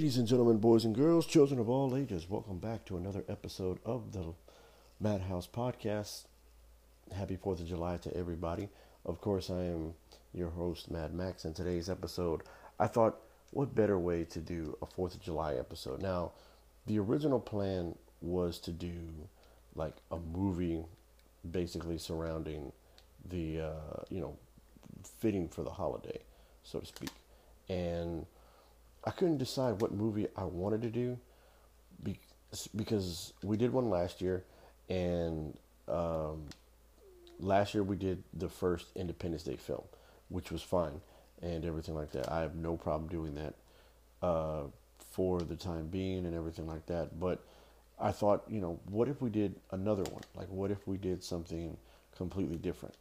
Ladies and gentlemen, boys and girls, children of all ages, welcome back to another episode of the Madhouse Podcast. Happy 4th of July to everybody. Of course, I am your host, Mad Max, and today's episode, I thought, what better way to do a 4th of July episode? Now, the original plan was to do like a movie basically surrounding the, uh, you know, fitting for the holiday, so to speak. And I couldn't decide what movie I wanted to do because we did one last year, and um, last year we did the first Independence Day film, which was fine and everything like that. I have no problem doing that uh, for the time being and everything like that. But I thought, you know, what if we did another one? Like, what if we did something completely different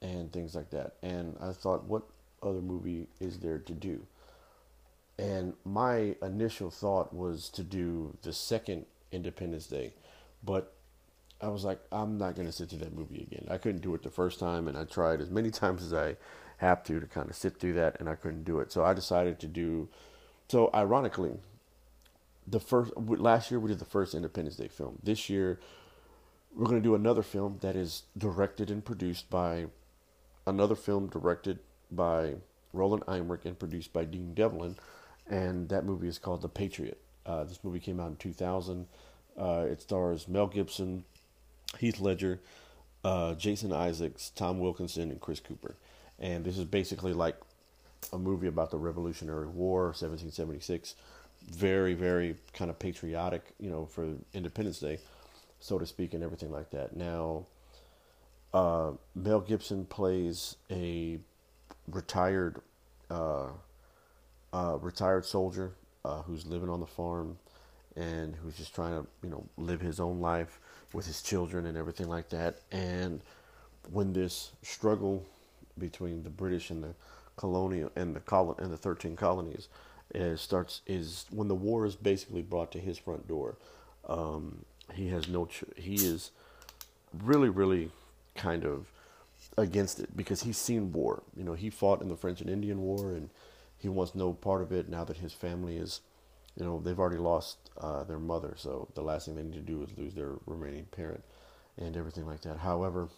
and things like that? And I thought, what other movie is there to do? And my initial thought was to do the second Independence Day, but I was like, I'm not going to sit through that movie again. I couldn't do it the first time, and I tried as many times as I have to to kind of sit through that, and I couldn't do it. So I decided to do. So ironically, the first last year we did the first Independence Day film. This year we're going to do another film that is directed and produced by another film directed by Roland Emmerich and produced by Dean Devlin and that movie is called The Patriot. Uh, this movie came out in 2000. Uh, it stars Mel Gibson, Heath Ledger, uh, Jason Isaacs, Tom Wilkinson, and Chris Cooper. And this is basically like a movie about the Revolutionary War, 1776. Very, very kind of patriotic, you know, for Independence Day, so to speak, and everything like that. Now, uh, Mel Gibson plays a retired uh, retired soldier uh, who's living on the farm and who's just trying to, you know, live his own life with his children and everything like that. And when this struggle between the British and the colonial and the colon and the 13 colonies is starts is when the war is basically brought to his front door. Um, he has no. Ch- he is really, really kind of against it because he's seen war. You know, he fought in the French and Indian War and he wants no part of it now that his family is, you know, they've already lost uh, their mother. So the last thing they need to do is lose their remaining parent and everything like that. However,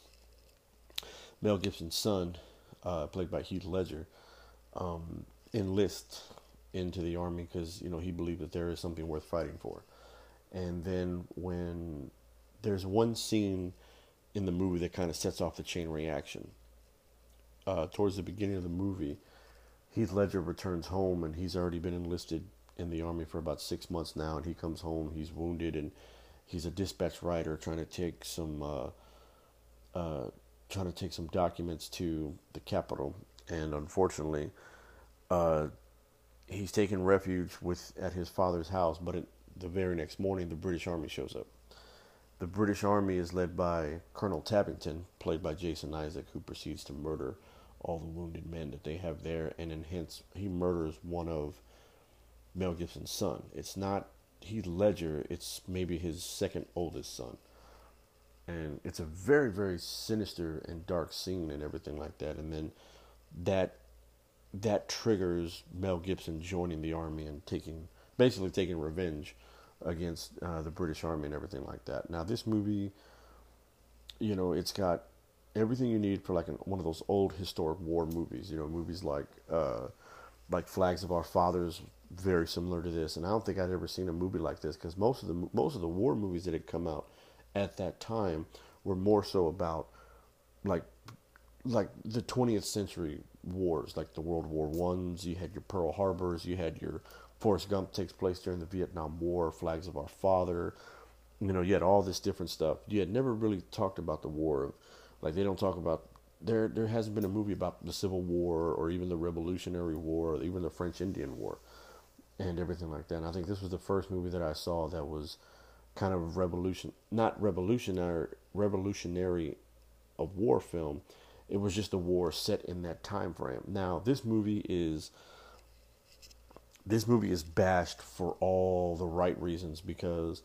Mel Gibson's son, uh, played by Heath Ledger, um, enlists into the army because you know he believed that there is something worth fighting for. And then when there's one scene in the movie that kind of sets off the chain reaction. Uh, towards the beginning of the movie, Heath Ledger returns home and he's already been enlisted in the army for about six months now, and he comes home. He's wounded and he's a dispatch rider trying to take some uh, uh, trying to take some documents to the capital, and unfortunately, uh, he's taken refuge with at his father's house. But it, the very next morning, the British Army shows up. The British Army is led by Colonel Tavington, played by Jason Isaac, who proceeds to murder all the wounded men that they have there, and then hence he murders one of Mel Gibson's son. It's not Heath Ledger; it's maybe his second oldest son, and it's a very very sinister and dark scene and everything like that. And then that that triggers Mel Gibson joining the army and taking basically taking revenge against uh, the British Army and everything like that. Now this movie, you know, it's got everything you need for like an, one of those old historic war movies. You know, movies like uh, like Flags of Our Fathers, very similar to this. And I don't think I'd ever seen a movie like this because most of the most of the war movies that had come out at that time were more so about like like the 20th century wars, like the World War Ones. You had your Pearl Harbors. You had your Forrest Gump takes place during the Vietnam War. Flags of Our Father. You know, you had all this different stuff. You had never really talked about the war of like they don't talk about there. There hasn't been a movie about the Civil War or even the Revolutionary War or even the French Indian War and everything like that. And I think this was the first movie that I saw that was kind of revolution, not revolutionary, revolutionary, a war film. It was just a war set in that time frame. Now this movie is this movie is bashed for all the right reasons because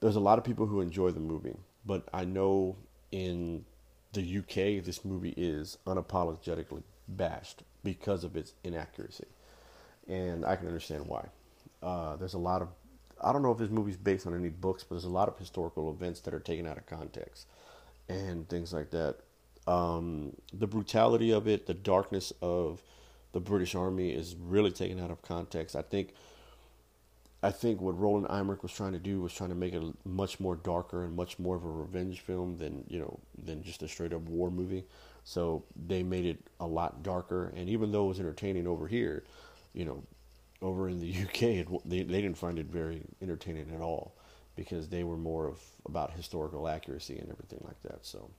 there's a lot of people who enjoy the movie, but I know in the UK, this movie is unapologetically bashed because of its inaccuracy. And I can understand why. Uh, there's a lot of I don't know if this movie's based on any books, but there's a lot of historical events that are taken out of context and things like that. Um, the brutality of it, the darkness of the British Army is really taken out of context. I think I think what Roland Emmerich was trying to do was trying to make it much more darker and much more of a revenge film than you know than just a straight up war movie. So they made it a lot darker, and even though it was entertaining over here, you know, over in the UK, it, they they didn't find it very entertaining at all because they were more of about historical accuracy and everything like that. So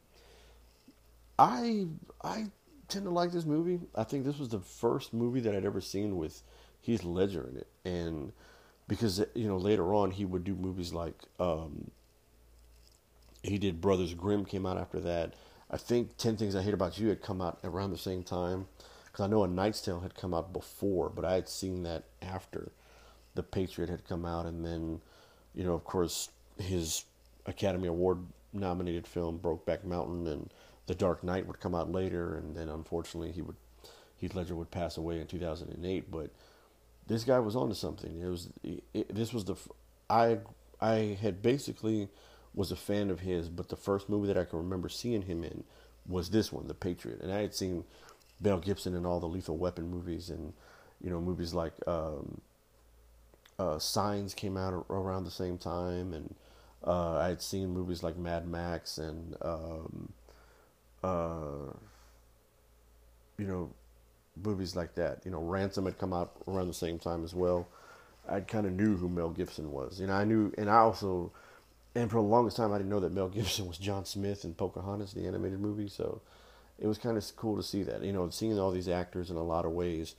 I I tend to like this movie. I think this was the first movie that I'd ever seen with Heath Ledger in it, and because you know later on he would do movies like um, he did Brothers Grimm came out after that. I think Ten Things I Hate About You had come out around the same time because I know A Knight's Tale had come out before, but I had seen that after The Patriot had come out, and then you know of course his Academy Award nominated film Brokeback Mountain and The Dark Knight would come out later, and then unfortunately he would Heath Ledger would pass away in 2008, but this guy was onto something. It was it, this was the I I had basically was a fan of his, but the first movie that I can remember seeing him in was this one, The Patriot, and I had seen Mel Gibson in all the Lethal Weapon movies, and you know movies like um, uh, Signs came out around the same time, and uh, I had seen movies like Mad Max and um, uh, you know movies like that. You know, Ransom had come out around the same time as well. I kind of knew who Mel Gibson was. You know, I knew, and I also, and for the longest time, I didn't know that Mel Gibson was John Smith in Pocahontas, the animated movie. So it was kind of cool to see that. You know, seeing all these actors in a lot of ways.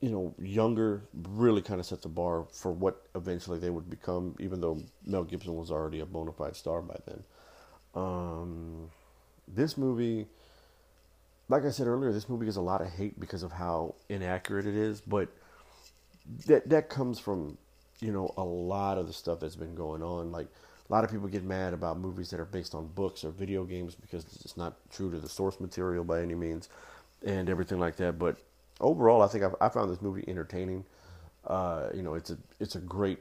You know, younger really kind of set the bar for what eventually they would become, even though Mel Gibson was already a bona fide star by then. Um, this movie like I said earlier, this movie gets a lot of hate because of how inaccurate it is, but that that comes from you know a lot of the stuff that's been going on. Like a lot of people get mad about movies that are based on books or video games because it's not true to the source material by any means, and everything like that. But overall, I think I've, I found this movie entertaining. Uh, you know, it's a it's a great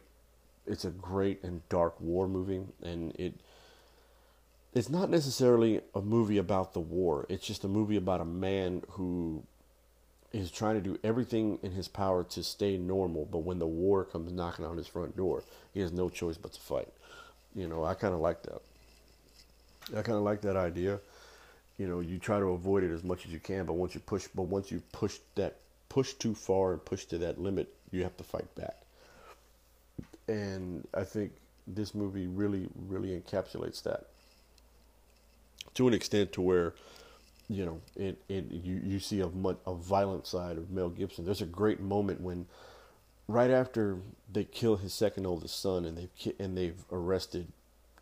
it's a great and dark war movie, and it it's not necessarily a movie about the war. It's just a movie about a man who is trying to do everything in his power to stay normal, but when the war comes knocking on his front door, he has no choice but to fight. You know, I kind of like that. I kind of like that idea. You know, you try to avoid it as much as you can, but once you push, but once you push that push too far and push to that limit, you have to fight back. And I think this movie really, really encapsulates that to an extent to where you know it, it you, you see a, a violent side of Mel Gibson. There's a great moment when right after they kill his second oldest son and they've and they've arrested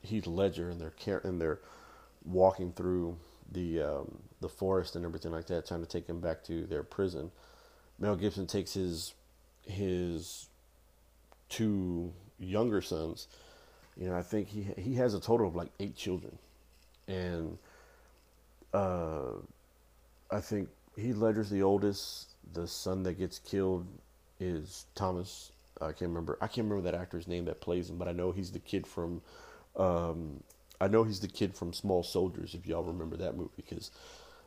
Heath Ledger and they're and they're walking through the um, the forest and everything like that, trying to take him back to their prison. Mel Gibson takes his his two younger sons. You know, I think he he has a total of like eight children and uh, I think Heath Ledger's the oldest. The son that gets killed is Thomas. I can't remember. I can't remember that actor's name that plays him, but I know he's the kid from. Um, I know he's the kid from Small Soldiers. If y'all remember that movie, because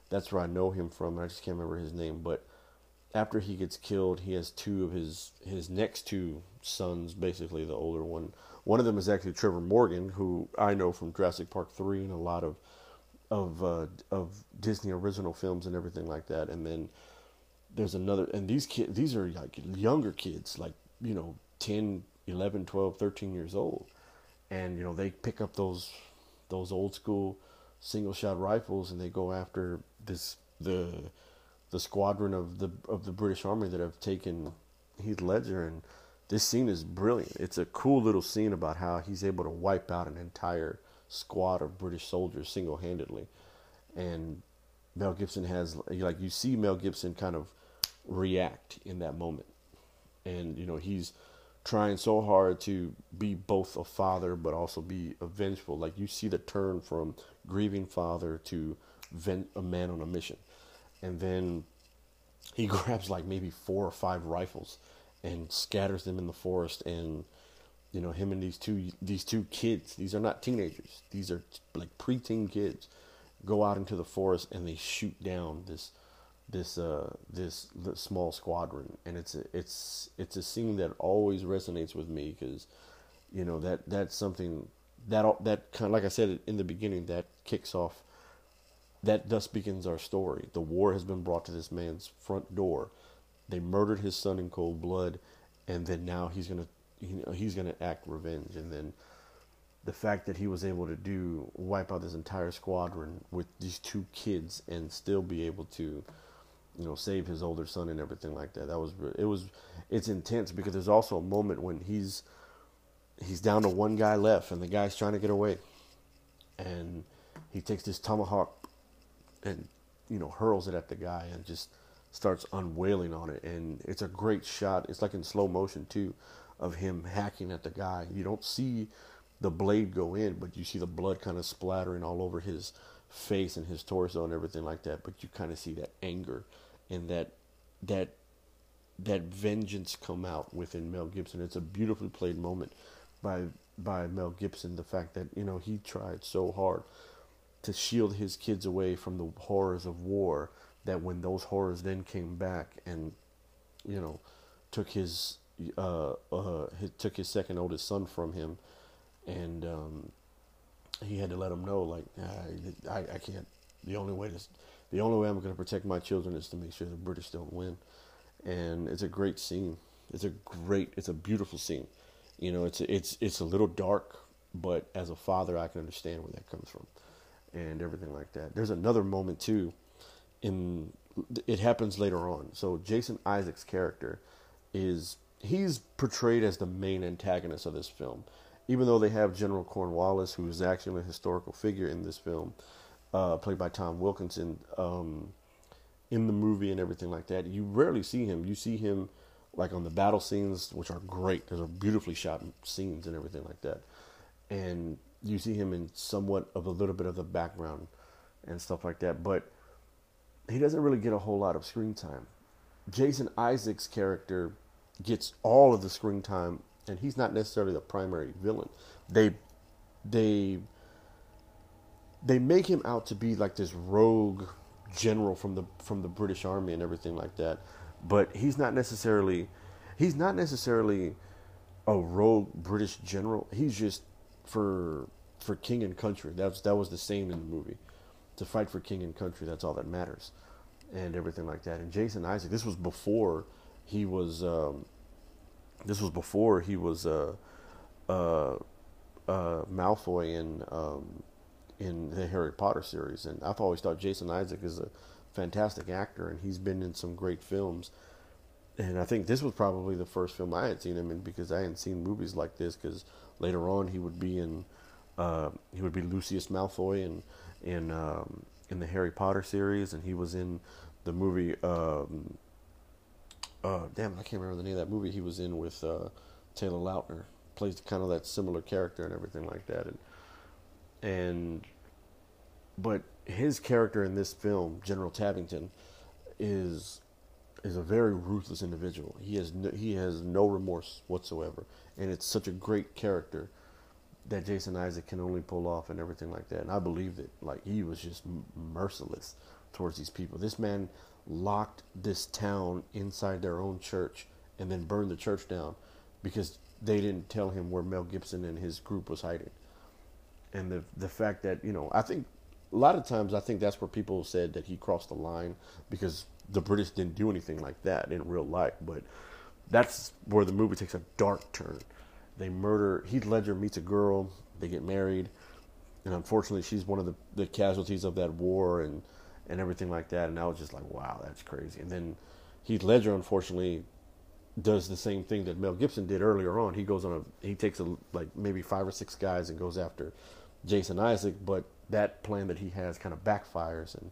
that's where I know him from. I just can't remember his name. But after he gets killed, he has two of his his next two sons. Basically, the older one one of them is actually Trevor Morgan, who I know from Jurassic Park three and a lot of of uh, of Disney original films and everything like that. And then there's another, and these kids, these are like younger kids, like you know, 10, 11, 12, 13 years old, and you know they pick up those those old school single shot rifles and they go after this the the squadron of the of the British Army that have taken Heath Ledger and this scene is brilliant. It's a cool little scene about how he's able to wipe out an entire squad of British soldiers single handedly. And Mel Gibson has, like, you see Mel Gibson kind of react in that moment. And, you know, he's trying so hard to be both a father but also be a vengeful. Like, you see the turn from grieving father to a man on a mission. And then he grabs, like, maybe four or five rifles and scatters them in the forest and you know him and these two these two kids these are not teenagers these are like preteen kids go out into the forest and they shoot down this this uh this, this small squadron. And it's a, it's it's a scene that always resonates with me because you know that that's something that that kind of like I said in the beginning that kicks off that thus begins our story. The war has been brought to this man's front door they murdered his son in cold blood and then now he's gonna you know, he's gonna act revenge, and then the fact that he was able to do wipe out this entire squadron with these two kids and still be able to you know save his older son and everything like that that was it was it's intense because there's also a moment when he's he's down to one guy left and the guy's trying to get away. And he takes this tomahawk and you know hurls it at the guy and just starts unwailing on it and it's a great shot. It's like in slow motion too of him hacking at the guy. You don't see the blade go in but you see the blood kind of splattering all over his face and his torso and everything like that but you kind of see that anger and that that that vengeance come out within Mel Gibson. It's a beautifully played moment by by Mel Gibson the fact that you know he tried so hard to shield his kids away from the horrors of war that when those horrors then came back and you know took his uh, uh took his second oldest son from him and um, he had to let him know like I, I can't the only way to the only way I'm going to protect my children is to make sure the British don't win. And it's a great scene. It's a great it's a beautiful scene. You know it's it's it's a little dark but as a father I can understand where that comes from and everything like that. There's another moment too in it happens later on. So Jason Isaacs' character is he's portrayed as the main antagonist of this film, even though they have General Cornwallis, who is actually a historical figure in this film, uh, played by Tom Wilkinson, um, in the movie and everything like that. You rarely see him. You see him like on the battle scenes, which are great. There's a beautifully shot scenes and everything like that, and you see him in somewhat of a little bit of the background and stuff like that, but he doesn't really get a whole lot of screen time. Jason Isaacs' character gets all of the screen time, and he's not necessarily the primary villain. They they they make him out to be like this rogue general from the from the British Army and everything like that, but he's not necessarily he's not necessarily a rogue British general. He's just for for king and country. That's that was the same in the movie to fight for king and country. That's all that matters, and everything like that. And Jason Isaac, this was before he was. Um, this was before he was uh, uh, uh, Malfoy in um, in the Harry Potter series, and I've always thought Jason Isaac is a fantastic actor, and he's been in some great films. And I think this was probably the first film I had seen him in because I hadn't seen movies like this. Because later on, he would be in uh, he would be Lucius Malfoy and in um, in the Harry Potter series, and he was in the movie. Um, uh, damn, I can't remember the name of that movie he was in with uh, Taylor Lautner. Plays kind of that similar character and everything like that, and and but his character in this film, General Tavington, is is a very ruthless individual. He has no, he has no remorse whatsoever, and it's such a great character that Jason Isaac can only pull off and everything like that. And I believed it. Like he was just merciless towards these people. This man locked this town inside their own church and then burned the church down because they didn't tell him where Mel Gibson and his group was hiding. And the the fact that, you know, I think a lot of times I think that's where people said that he crossed the line because the British didn't do anything like that in real life, but that's where the movie takes a dark turn they murder Heath Ledger meets a girl. They get married, and unfortunately, she's one of the, the casualties of that war and and everything like that. And I was just like, wow, that's crazy. And then Heath Ledger, unfortunately, does the same thing that Mel Gibson did earlier on. He goes on a he takes a like maybe five or six guys and goes after Jason Isaac, but that plan that he has kind of backfires, and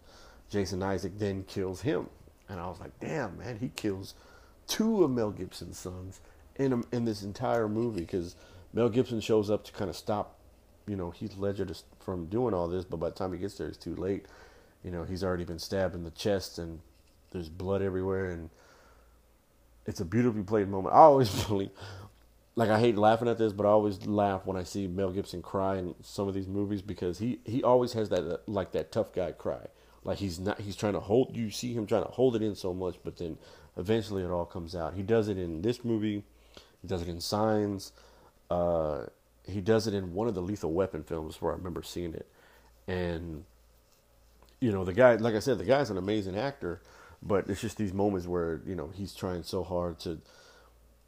Jason Isaac then kills him. And I was like, damn, man, he kills two of Mel Gibson's sons in in this entire movie because Mel Gibson shows up to kind of stop, you know, Heath Ledger to, from doing all this, but by the time he gets there, it's too late. You know, he's already been stabbed in the chest and there's blood everywhere, and it's a beautifully played moment. I always believe, like I hate laughing at this, but I always laugh when I see Mel Gibson cry in some of these movies because he he always has that like that tough guy cry. Like he's not he's trying to hold you see him trying to hold it in so much, but then eventually it all comes out. He does it in this movie. He does it in Signs. Uh, he does it in one of the Lethal Weapon films where I remember seeing it, and you know the guy, like I said, the guy's an amazing actor, but it's just these moments where you know he's trying so hard to.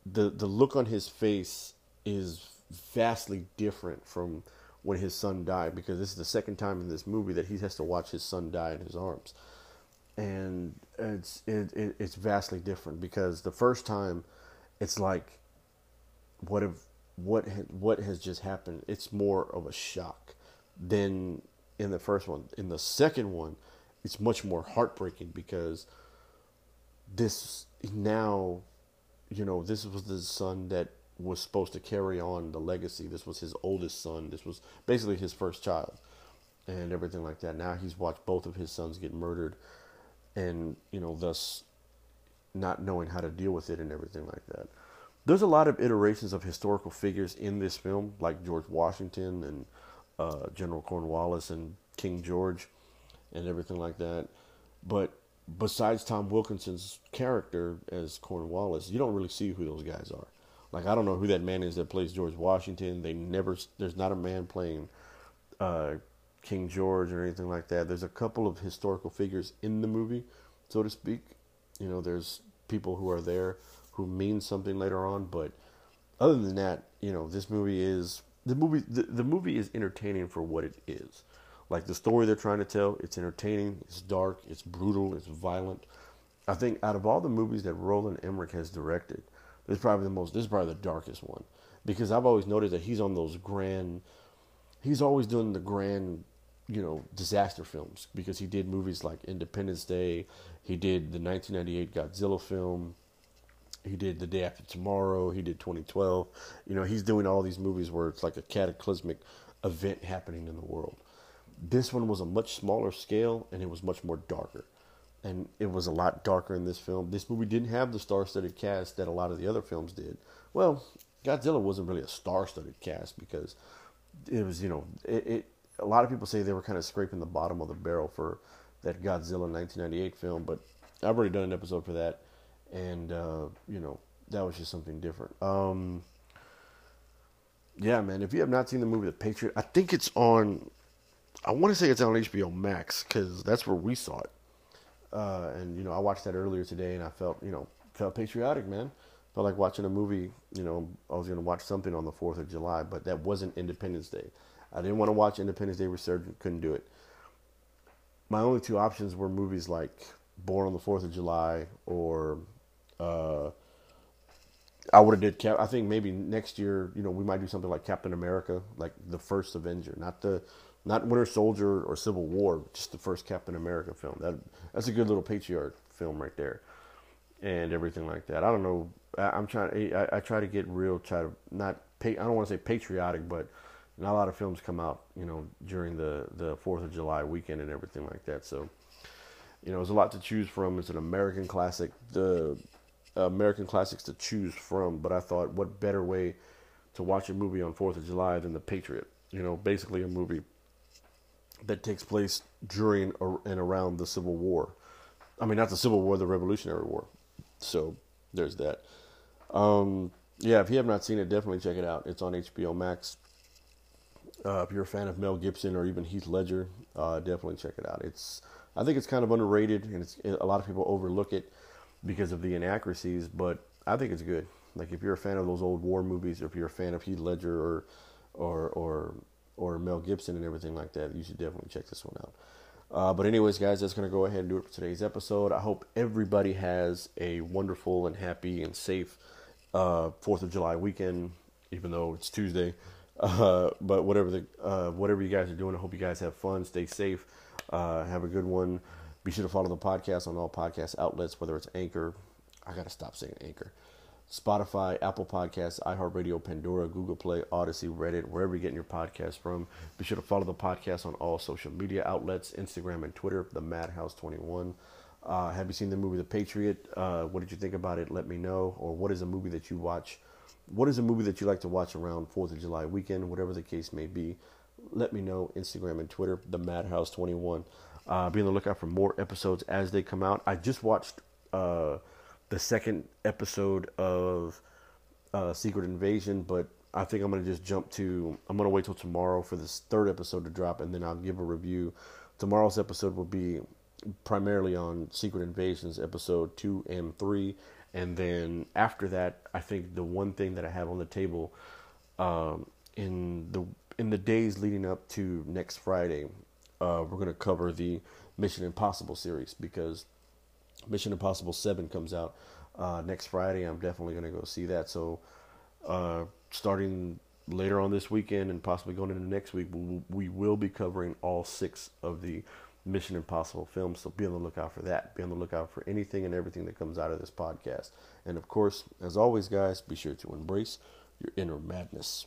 The the look on his face is vastly different from when his son died because this is the second time in this movie that he has to watch his son die in his arms, and it's it, it it's vastly different because the first time, it's like, what if what what has just happened? It's more of a shock than in the first one. In the second one, it's much more heartbreaking because this now, you know, this was the son that was supposed to carry on the legacy. This was his oldest son. This was basically his first child and everything like that. Now he's watched both of his sons get murdered and, you know, thus not knowing how to deal with it and everything like that. There's a lot of iterations of historical figures in this film, like George Washington and uh, General Cornwallis and King George and everything like that. But besides Tom Wilkinson's character as Cornwallis, you don't really see who those guys are. Like I don't know who that man is that plays George Washington. They never there's not a man playing uh, King George or anything like that. There's a couple of historical figures in the movie, so to speak. You know, there's people who are there who means something later on, but other than that, you know, this movie is the movie the, the movie is entertaining for what it is. Like the story they're trying to tell, it's entertaining, it's dark, it's brutal, it's violent. I think out of all the movies that Roland Emmerich has directed, this is probably the most this is probably the darkest one. Because I've always noticed that he's on those grand he's always doing the grand, you know, disaster films because he did movies like Independence Day, he did the 1998 Godzilla film, he did The Day After Tomorrow. He did 2012. You know, he's doing all these movies where it's like a cataclysmic event happening in the world. This one was a much smaller scale and it was much more darker. And it was a lot darker in this film. This movie didn't have the star studded cast that a lot of the other films did. Well, Godzilla wasn't really a star studded cast because it was, you know, it, it, a lot of people say they were kind of scraping the bottom of the barrel for that Godzilla 1998 film, but I've already done an episode for that and uh, you know that was just something different. Um, yeah, man. If you have not seen the movie The Patriot, I think it's on. I want to say it's on HBO Max because that's where we saw it. Uh, and you know, I watched that earlier today, and I felt you know felt patriotic, man. Felt like watching a movie. You know, I was to watch something on the Fourth of July, but that wasn't Independence Day. I didn't want to watch Independence Day Resurgent. Couldn't do it. My only two options were movies like Born on the Fourth of July or uh, I would have did Cap. I think maybe next year, you know, we might do something like Captain America, like the first Avenger, not the not Winter Soldier or Civil War, just the first Captain America film. That that's a good little patriot film right there, and everything like that. I don't know. I, am trying. I, I try to get real. Try to not. I don't want to say patriotic, but not a lot of films come out, you know, during the the Fourth of July weekend and everything like that. So, you know, there's a lot to choose from. It's an American classic. The American classics to choose from, but I thought, what better way to watch a movie on Fourth of July than The Patriot? You know, basically a movie that takes place during and around the Civil War. I mean, not the Civil War, the Revolutionary War. So there's that. Um, yeah, if you have not seen it, definitely check it out. It's on HBO Max. Uh, if you're a fan of Mel Gibson or even Heath Ledger, uh, definitely check it out. It's I think it's kind of underrated, and a lot of people overlook it because of the inaccuracies, but I think it's good. Like if you're a fan of those old war movies, or if you're a fan of Heath Ledger or or or or Mel Gibson and everything like that, you should definitely check this one out. Uh, but anyways, guys, that's gonna go ahead and do it for today's episode. I hope everybody has a wonderful and happy and safe uh, Fourth of July weekend, even though it's Tuesday. Uh, but whatever the uh, whatever you guys are doing, I hope you guys have fun, stay safe, uh, have a good one. Be sure to follow the podcast on all podcast outlets, whether it's Anchor. I got to stop saying Anchor. Spotify, Apple Podcasts, iHeartRadio, Pandora, Google Play, Odyssey, Reddit, wherever you're getting your podcast from. Be sure to follow the podcast on all social media outlets Instagram and Twitter, the Madhouse21. Uh, have you seen the movie The Patriot? Uh, what did you think about it? Let me know. Or what is a movie that you watch? What is a movie that you like to watch around Fourth of July weekend? Whatever the case may be, let me know. Instagram and Twitter, the Madhouse Twenty One. Uh, be on the lookout for more episodes as they come out. I just watched uh, the second episode of uh, Secret Invasion, but I think I'm gonna just jump to. I'm gonna wait till tomorrow for this third episode to drop, and then I'll give a review. Tomorrow's episode will be primarily on Secret Invasions episode two and three, and then after that, I think the one thing that I have on the table um, in the in the days leading up to next Friday, uh, we're gonna cover the Mission Impossible series because Mission Impossible Seven comes out uh, next Friday. I'm definitely gonna go see that. So uh, starting later on this weekend and possibly going into next week, we will be covering all six of the Mission Impossible films. So be on the lookout for that. Be on the lookout for anything and everything that comes out of this podcast. And of course, as always, guys, be sure to embrace your inner madness.